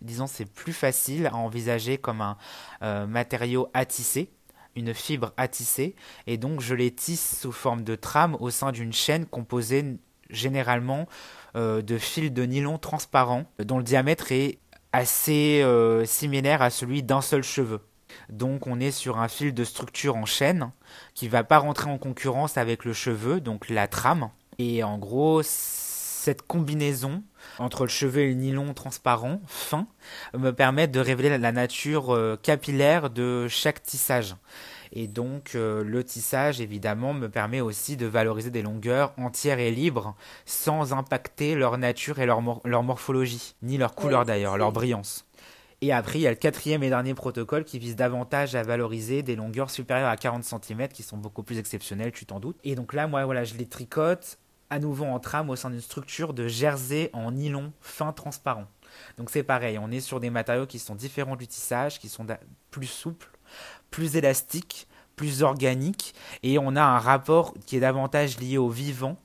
disons, c'est plus facile à envisager comme un euh, matériau à tisser, une fibre à tisser, et donc je les tisse sous forme de trame au sein d'une chaîne composée généralement euh, de fils de nylon transparent, dont le diamètre est assez similaire à celui d'un seul cheveu. Donc on est sur un fil de structure en chaîne qui va pas rentrer en concurrence avec le cheveu, donc la trame. Et en gros, cette combinaison entre le cheveu et le nylon transparent, fin, me permet de révéler la nature euh, capillaire de chaque tissage. Et donc euh, le tissage, évidemment, me permet aussi de valoriser des longueurs entières et libres, sans impacter leur nature et leur, morphologie, ni leur couleur d'ailleurs, leur brillance. Et après, il y a le quatrième et dernier protocole qui vise davantage à valoriser des longueurs supérieures à 40 cm, qui sont beaucoup plus exceptionnelles, tu t'en doutes. Et donc là, moi, voilà, je les tricote à nouveau en trame au sein d'une structure de jersey en nylon fin transparent. Donc c'est pareil, on est sur des matériaux qui sont différents du tissage, qui sont plus souples, plus élastiques, plus organiques, et on a un rapport qui est davantage lié au vivant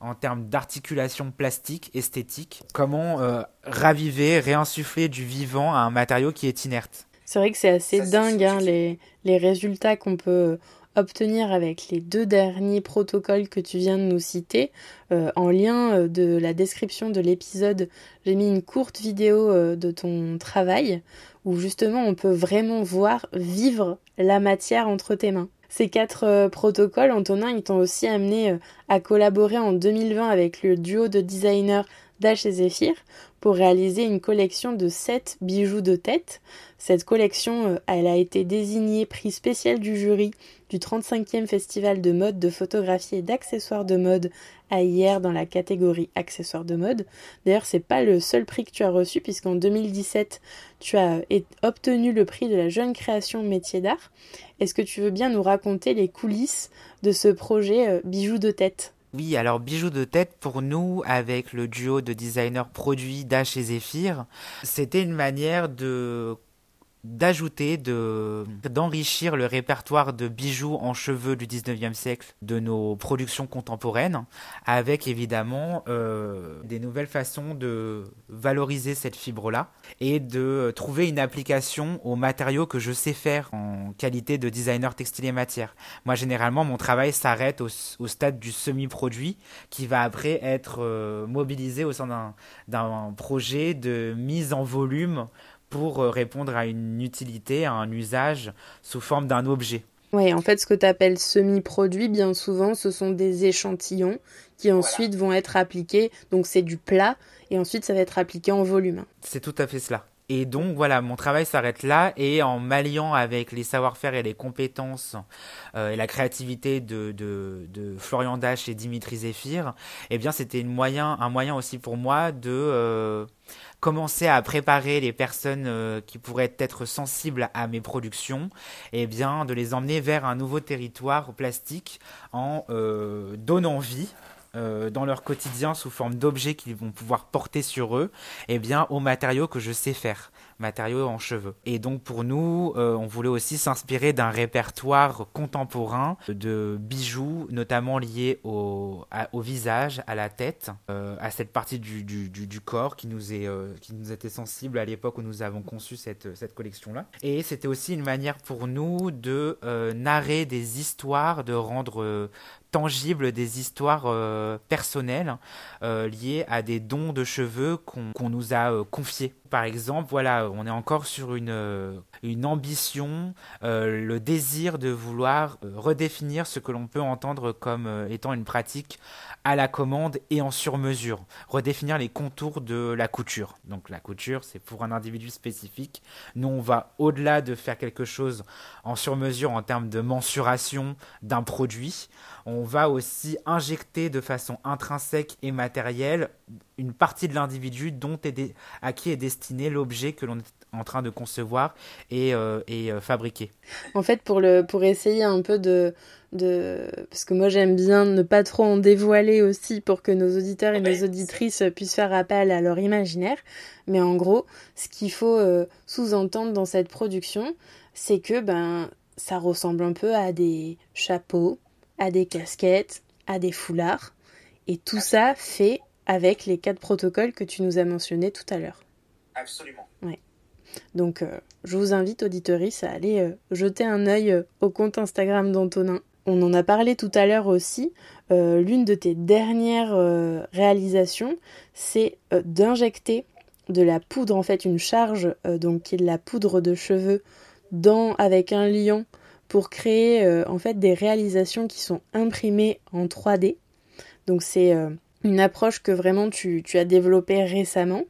en termes d'articulation plastique, esthétique. Comment euh, raviver, réinsuffler du vivant à un matériau qui est inerte. C'est vrai que c'est assez dingue hein, les, les résultats qu'on peut obtenir avec les deux derniers protocoles que tu viens de nous citer. Euh, en lien euh, de la description de l'épisode, j'ai mis une courte vidéo euh, de ton travail où justement on peut vraiment voir vivre la matière entre tes mains. Ces quatre protocoles, Antonin, ils t'ont aussi amené à collaborer en 2020 avec le duo de designers Dash et Zephyr pour réaliser une collection de 7 bijoux de tête. Cette collection, elle a été désignée prix spécial du jury du 35e festival de mode, de photographie et d'accessoires de mode à hier dans la catégorie accessoires de mode. D'ailleurs, c'est pas le seul prix que tu as reçu puisqu'en 2017, tu as obtenu le prix de la jeune création métier d'art. Est-ce que tu veux bien nous raconter les coulisses de ce projet euh, bijoux de tête? Oui, alors bijoux de tête pour nous, avec le duo de designers produits Dash et Zephyr, c'était une manière de d'ajouter, de, d'enrichir le répertoire de bijoux en cheveux du 19e siècle de nos productions contemporaines, avec évidemment euh, des nouvelles façons de valoriser cette fibre-là et de trouver une application aux matériaux que je sais faire en qualité de designer textile et matière. Moi, généralement, mon travail s'arrête au, au stade du semi-produit qui va après être euh, mobilisé au sein d'un, d'un projet de mise en volume pour euh, répondre à une utilité, à un usage sous forme d'un objet. Oui, en fait, ce que tu appelles semi-produit, bien souvent, ce sont des échantillons qui ensuite vont être appliqués. Donc, c'est du plat et ensuite, ça va être appliqué en volume. C'est tout à fait cela. Et donc voilà, mon travail s'arrête là et en m'alliant avec les savoir-faire et les compétences euh, et la créativité de, de, de, Florian Dash et Dimitri Zéphir, eh bien c'était moyen, un moyen aussi pour moi de euh, commencer à préparer les personnes euh, qui pourraient être sensibles à mes productions, eh bien de les emmener vers un nouveau territoire plastique en euh, donnant vie euh, dans leur quotidien sous forme d'objets qu'ils vont pouvoir porter sur eux, eh bien aux matériaux que je sais faire matériaux en cheveux. Et donc pour nous, euh, on voulait aussi s'inspirer d'un répertoire contemporain de bijoux, notamment liés au, visage, à la tête, euh, à cette partie du, du, corps qui nous, est, qui nous était sensible à l'époque où nous avons conçu cette, cette collection-là. Et c'était aussi une manière pour nous de narrer des histoires, de rendre tangibles des histoires personnelles liées à des dons de cheveux qu'on nous a confiés par exemple, voilà, on est encore sur une, euh, ambition, euh, le désir de vouloir euh, redéfinir ce que l'on peut entendre comme étant une pratique à la commande et en sur-mesure, redéfinir les contours de la couture. Donc la couture, c'est pour un individu spécifique. Nous, on va au-delà de faire quelque chose en sur-mesure en termes de mensuration d'un produit. On va aussi injecter de façon intrinsèque et matérielle une partie de l'individu dont est à qui est destiné l'objet que l'on est en train de concevoir et, euh, et euh, fabriquer. En fait, pour, le, pour essayer un peu de, de... Parce que moi j'aime bien ne pas trop en dévoiler aussi pour que nos auditeurs et nos auditrices puissent faire appel à leur imaginaire. Mais en gros, ce qu'il faut euh, sous-entendre dans cette production, c'est que ben, ça ressemble un peu à des chapeaux, à des casquettes, à des foulards. Et tout ça fait avec les quatre protocoles que tu nous as mentionnés tout à l'heure. Absolument. Ouais. Donc, euh, je vous invite, auditoris, à aller euh, jeter un œil euh, au compte Instagram d'Antonin. On en a parlé tout à l'heure aussi. L'une de tes dernières réalisations, c'est d'injecter de la poudre, en fait, une charge, donc qui est de la poudre de cheveux, dans, avec un lion, pour créer en fait des réalisations qui sont imprimées en 3D. Donc, c'est une approche que vraiment tu, as développée récemment.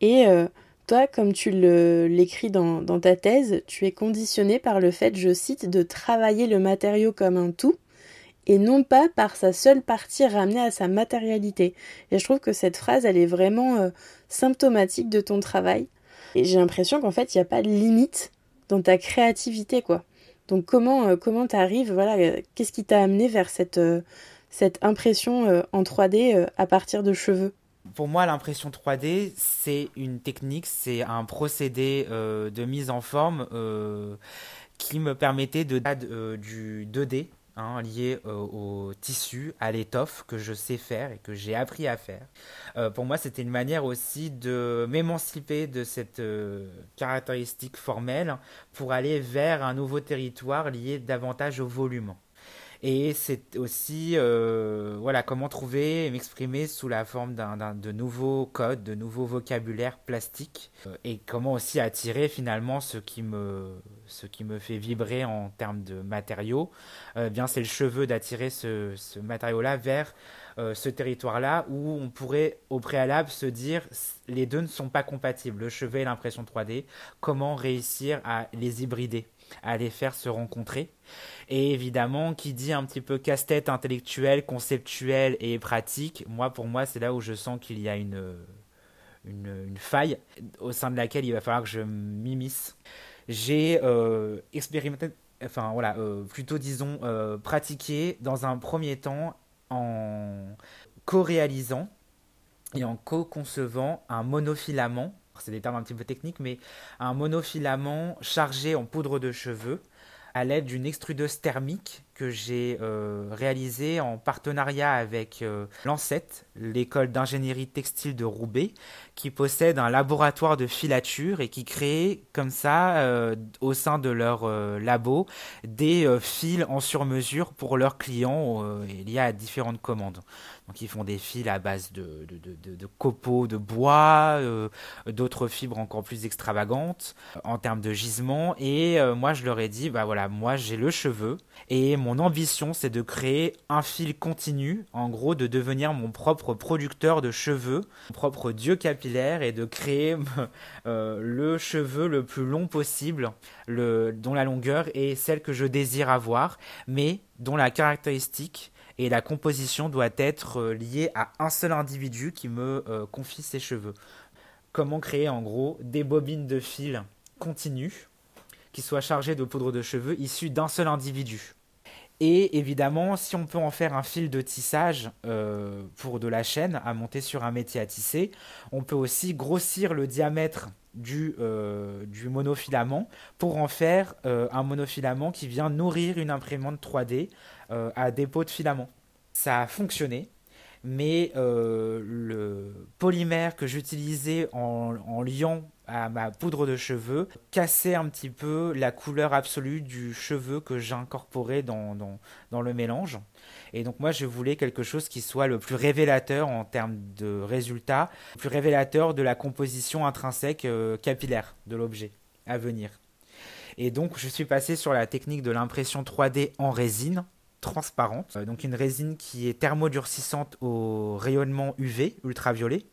Et euh, toi, comme tu l'écris dans, dans, ta thèse, tu es conditionné par le fait, je cite, de travailler le matériau comme un tout et non pas par sa seule partie ramenée à sa matérialité. Et je trouve que cette phrase, elle est vraiment euh, symptomatique de ton travail. Et j'ai l'impression qu'en fait, il n'y a pas de limite dans ta créativité, quoi. Donc comment euh, comment t'arrives, voilà, qu'est-ce qui t'a amené vers cette cette impression euh, en 3D euh, à partir de cheveux pour moi, l'impression 3D, c'est une technique, c'est un procédé euh, de mise en forme qui me permettait de du 2D hein, lié au tissu, à l'étoffe que je sais faire et que j'ai appris à faire. pour moi, c'était une manière aussi de m'émanciper de cette caractéristique formelle pour aller vers un nouveau territoire lié davantage au volume. Et c'est aussi euh, voilà comment trouver et m'exprimer sous la forme d'un, de nouveaux codes, de nouveaux vocabulaires plastiques, euh, et comment aussi attirer finalement ce qui me ce qui me fait vibrer en termes de matériaux. Euh, bien c'est le cheveu d'attirer ce, ce matériau-là vers ce territoire-là où on pourrait au préalable se dire les deux ne sont pas compatibles, le cheveu et l'impression 3D. Comment réussir à les hybrider, à les faire se rencontrer? Et évidemment, qui dit un petit peu casse-tête intellectuel, conceptuel et pratique, moi pour moi c'est là où je sens qu'il y a une, une, faille au sein de laquelle il va falloir que je m'immisce. J'ai euh, expérimenté, enfin voilà, euh, plutôt disons euh, pratiqué dans un premier temps en co-réalisant et en co-concevant un monofilament c'est des termes un petit peu techniques, mais un monofilament chargé en poudre de cheveux à l'aide d'une extrudeuse thermique que j'ai euh, réalisée en partenariat avec euh, l'ANSET, l'école d'ingénierie textile de Roubaix, qui possède un laboratoire de filature et qui crée comme ça, euh, au sein de leur labo, des fils en sur-mesure pour leurs clients liés à différentes commandes. Donc ils font des fils à base de, copeaux de bois, euh, d'autres fibres encore plus extravagantes euh, en termes de gisement. Et euh, moi je leur ai dit, bah voilà, moi j'ai le cheveu et mon ambition c'est de créer un fil continu, en gros de devenir mon propre producteur de cheveux, mon propre dieu capillaire et de créer le cheveu le plus long possible, le, dont la longueur est celle que je désire avoir, mais dont la caractéristique et la composition doit être euh, liée à un seul individu qui me euh, confie ses cheveux. Comment créer en gros des bobines de fil continues qui soient chargées de poudre de cheveux issue d'un seul individu. Et évidemment, si on peut en faire un fil de tissage euh, pour de la chaîne à monter sur un métier à tisser, on peut aussi grossir le diamètre du, du monofilament pour en faire un monofilament qui vient nourrir une imprimante 3D euh, à dépôt de filaments. Ça a fonctionné, mais euh, le polymère que j'utilisais en, liant à ma poudre de cheveux cassait un petit peu la couleur absolue du cheveu que j'incorporais dans, dans, le mélange. Et donc moi je voulais quelque chose qui soit le plus révélateur en termes de résultats, le plus révélateur de la composition intrinsèque euh, capillaire de l'objet à venir. Et donc je suis passé sur la technique de l'impression 3D en résine transparente, euh, donc une résine qui est thermodurcissante au rayonnement UV, ultraviolet.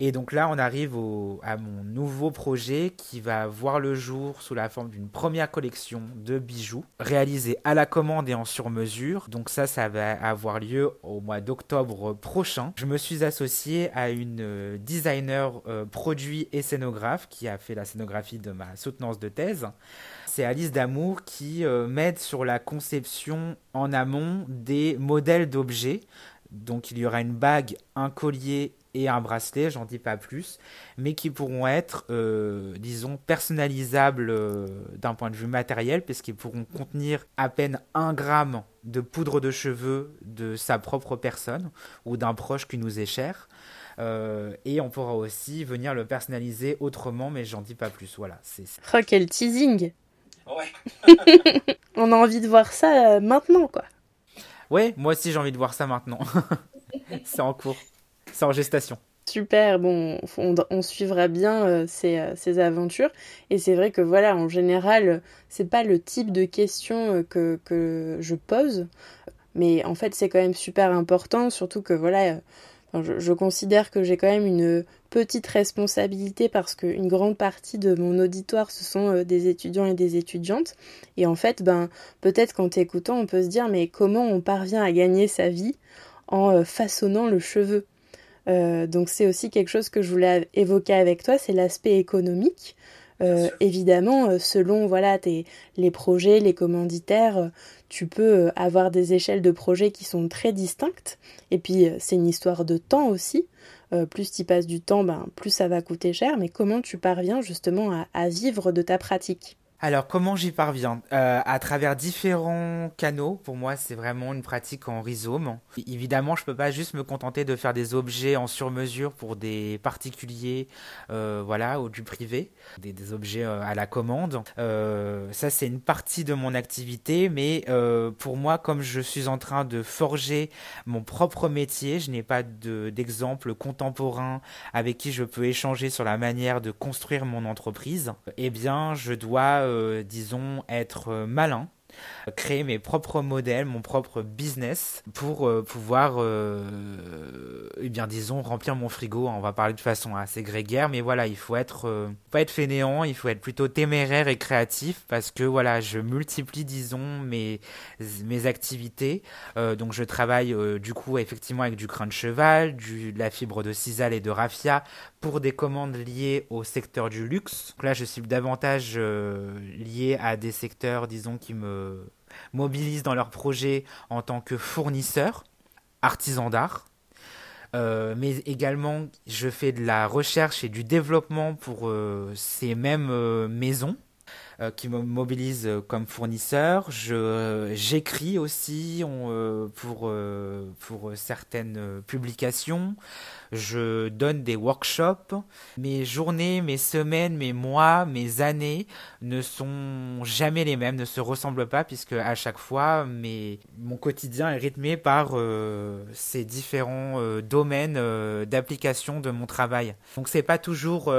Et donc là, on arrive à mon nouveau projet qui va voir le jour sous la forme d'une première collection de bijoux réalisés à la commande et en sur-mesure. Donc ça, ça va avoir lieu au mois d'octobre prochain. Je me suis associé à une euh, designer euh, produit et scénographe qui a fait la scénographie de ma soutenance de thèse c'est Alice Damour qui euh, m'aide sur la conception en amont des modèles d'objets. Donc il y aura une bague, un collier et un bracelet, j'en dis pas plus, mais qui pourront être, euh, disons, personnalisables euh, d'un point de vue matériel, puisqu'ils pourront contenir à peine un gramme de poudre de cheveux de sa propre personne ou d'un proche qui nous est cher. et on pourra aussi venir le personnaliser autrement, mais j'en dis pas plus. Voilà. C'est. Oh, quel teasing Ouais. on a envie de voir ça euh, maintenant, quoi. Ouais, moi aussi j'ai envie de voir ça maintenant. c'est en cours. C'est en gestation. Super, bon, on, suivra bien euh, euh, ces, aventures. Et c'est vrai que voilà, en général, c'est pas le type de questions que, que je pose. Mais en fait, c'est quand même super important, surtout que voilà, je, considère que j'ai quand même une petite responsabilité parce qu'une grande partie de mon auditoire ce sont euh, des étudiants et des étudiantes et en fait ben peut-être qu'en t'écoutant on peut se dire mais comment on parvient à gagner sa vie en euh, façonnant le cheveu? Euh, donc c'est aussi quelque chose que je voulais évoquer avec toi c'est l'aspect économique évidemment selon voilà tes, les projets les commanditaires tu peux euh, avoir des échelles de projets qui sont très distinctes. Et puis, euh, c'est une histoire de temps aussi. Euh, plus tu passes du temps, ben, plus ça va coûter cher. Mais comment tu parviens justement à vivre de ta pratique? Alors, comment j'y parviens? Euh, À travers différents canaux. Pour moi, c'est vraiment une pratique en rhizome. Évidemment, je peux pas juste me contenter de faire des objets en sur-mesure pour des particuliers, euh, voilà, ou du privé, des, objets euh, à la commande. ça, c'est une partie de mon activité, mais pour moi, comme je suis en train de forger mon propre métier, je n'ai pas d'exemple contemporain avec qui je peux échanger sur la manière de construire mon entreprise. Eh bien, je dois euh, disons, être euh, malin créer mes propres modèles, mon propre business pour euh, pouvoir, euh, eh bien disons, remplir mon frigo. On va parler de façon assez grégaire, mais voilà, il faut être euh, pas être fainéant, il faut être plutôt téméraire et créatif parce que voilà, je multiplie, disons, mes mes activités. donc je travaille du coup effectivement avec du crin de cheval, du, de la fibre de sisal et de raffia pour des commandes liées au secteur du luxe. Donc là, je suis davantage lié à des secteurs, disons, qui me mobilisent dans leur projet en tant que fournisseurs, artisans d'art. Euh, mais également, je fais de la recherche et du développement pour euh, ces mêmes euh, maisons. Euh, qui me mobilise euh, comme fournisseur. Je, euh, j'écris aussi on, pour, pour certaines publications. Je donne des workshops. Mes journées, mes semaines, mes mois, mes années ne sont jamais les mêmes, ne se ressemblent pas, puisque à chaque fois, mes, mon quotidien est rythmé par euh, ces différents euh, domaines euh, d'application de mon travail. Donc c'est pas toujours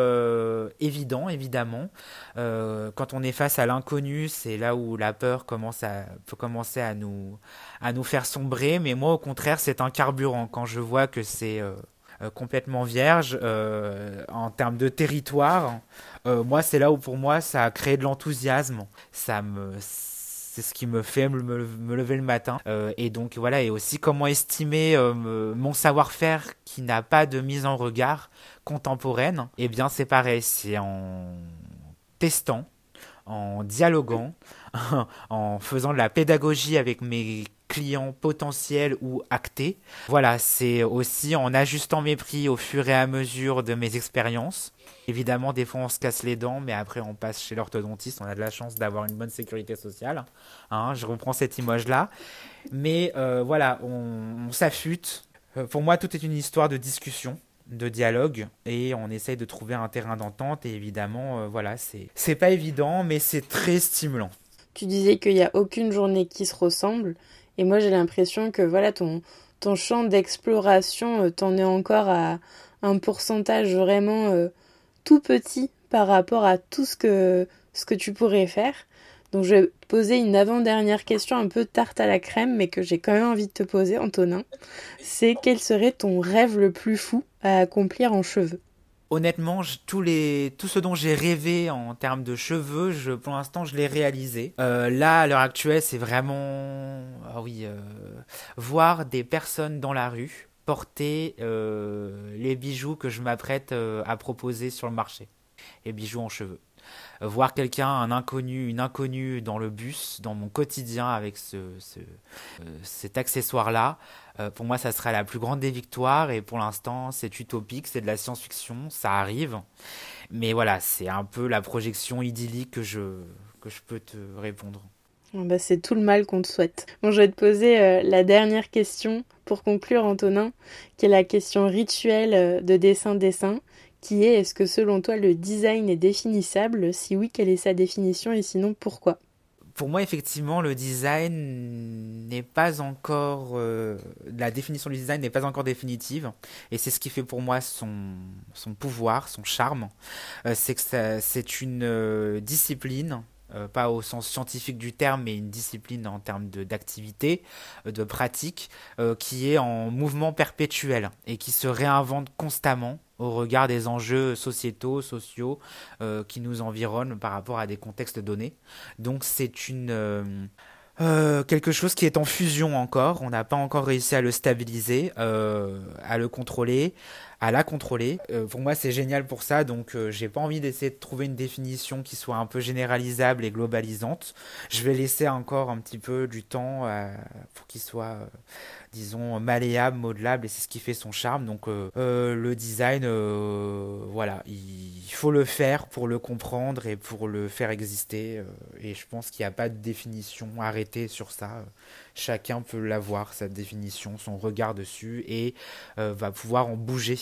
évident, évidemment. quand on est face à l'inconnu, c'est là où la peur commence à, peut commencer à nous, à nous faire sombrer. Mais moi, au contraire, c'est un carburant. Quand je vois que c'est euh, complètement vierge euh, en termes de territoire. Euh, moi, c'est là où pour moi ça a créé de l'enthousiasme. Ça me c'est ce qui me fait me, lever le matin. Euh, et donc voilà, et aussi comment estimer euh, mon savoir-faire qui n'a pas de mise en regard contemporaine. Eh bien c'est pareil, c'est en testant, en dialoguant, en faisant de la pédagogie avec mes clients potentiels ou actés. Voilà, c'est aussi en ajustant mes prix au fur et à mesure de mes expériences. Évidemment, des fois on se casse les dents, mais après on passe chez l'orthodontiste, on a de la chance d'avoir une bonne sécurité sociale. Hein, je reprends cette image-là. Mais euh, voilà, on, on s'affûte. Euh, pour moi, tout est une histoire de discussion de dialogue et on essaye de trouver un terrain d'entente et évidemment euh, voilà c'est c'est pas évident mais c'est très stimulant tu disais qu'il n'y a aucune journée qui se ressemble et moi, j'ai l'impression que voilà, ton, ton champ d'exploration, euh, t'en es encore à un pourcentage vraiment euh, tout petit par rapport à tout ce que, ce que tu pourrais faire. Donc je poser une avant-dernière question un peu tarte à la crème, mais que j'ai quand même envie de te poser, Antonin. C'est quel serait ton rêve le plus fou à accomplir en cheveux? Honnêtement, tous les, tout ce dont j'ai rêvé en termes de cheveux, pour l'instant, je l'ai réalisé. Euh, là, à l'heure actuelle, c'est vraiment, ah oui, euh, voir des personnes dans la rue porter euh, les bijoux que je m'apprête à proposer sur le marché, les bijoux en cheveux voir quelqu'un, un inconnu, une inconnue dans le bus, dans mon quotidien avec ce, euh, cet accessoire-là, euh, pour moi, ça sera la plus grande des victoires. Et pour l'instant, c'est utopique, c'est de la science-fiction, ça arrive. Mais voilà, c'est un peu la projection idyllique que je, que je peux te répondre. Bah, c'est tout le mal qu'on te souhaite. Bon, je vais te poser euh, la dernière question pour conclure, Antonin, qui est la question rituelle de dessin-dessin qui est est-ce que selon toi le design est définissable? Si oui, quelle est sa définition? Et sinon pourquoi? Pour moi, effectivement, le design n'est pas encore. Euh, la définition du design n'est pas encore définitive. Et c'est ce qui fait pour moi son, son pouvoir, son charme. Euh, c'est que c'est une euh, discipline pas au sens scientifique du terme, mais une discipline en termes d'activité, de, pratique, qui est en mouvement perpétuel et qui se réinvente constamment au regard des enjeux sociétaux, sociaux euh, qui nous environnent par rapport à des contextes donnés. Donc c'est une euh, quelque chose qui est en fusion encore. On n'a pas encore réussi à le stabiliser, euh, à le contrôler, à la contrôler. Euh, pour moi, c'est génial pour ça. Donc, euh, j'ai pas envie d'essayer de trouver une définition qui soit un peu généralisable et globalisante. Je vais laisser encore un petit peu du temps pour qu'il soit disons, malléable, modelable, et c'est ce qui fait son charme. Donc euh, euh, le design, euh, voilà, il faut le faire pour le comprendre et pour le faire exister. et je pense qu'il n'y a pas de définition arrêtée sur ça. Chacun peut l'avoir, sa définition, son regard dessus, et va pouvoir en bouger,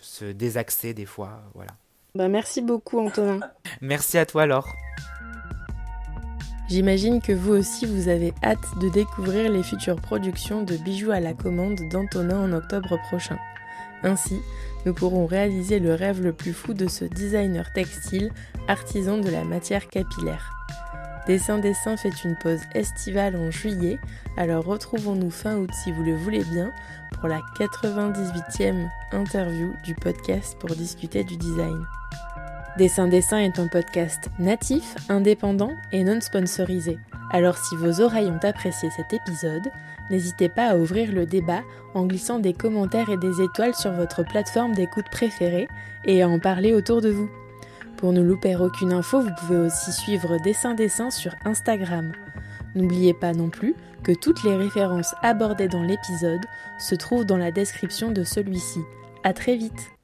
se désaxer des fois. Voilà. Bah merci beaucoup Antonin. merci à toi Laure. J'imagine que vous aussi vous avez hâte de découvrir les futures productions de bijoux à la commande d'Antonin en octobre prochain. Ainsi, nous pourrons réaliser le rêve le plus fou de ce designer textile, artisan de la matière capillaire. Dessin Dessin fait une pause estivale en juillet, alors retrouvons-nous fin août si vous le voulez bien pour la 98e interview du podcast pour discuter du design. Dessin Dessin est un podcast natif, indépendant et non sponsorisé. Alors si vos oreilles ont apprécié cet épisode, n'hésitez pas à ouvrir le débat en glissant des commentaires et des étoiles sur votre plateforme d'écoute préférée et à en parler autour de vous. Pour ne louper aucune info, vous pouvez aussi suivre Dessin Dessin sur Instagram. N'oubliez pas non plus que toutes les références abordées dans l'épisode se trouvent dans la description de celui-ci. À très vite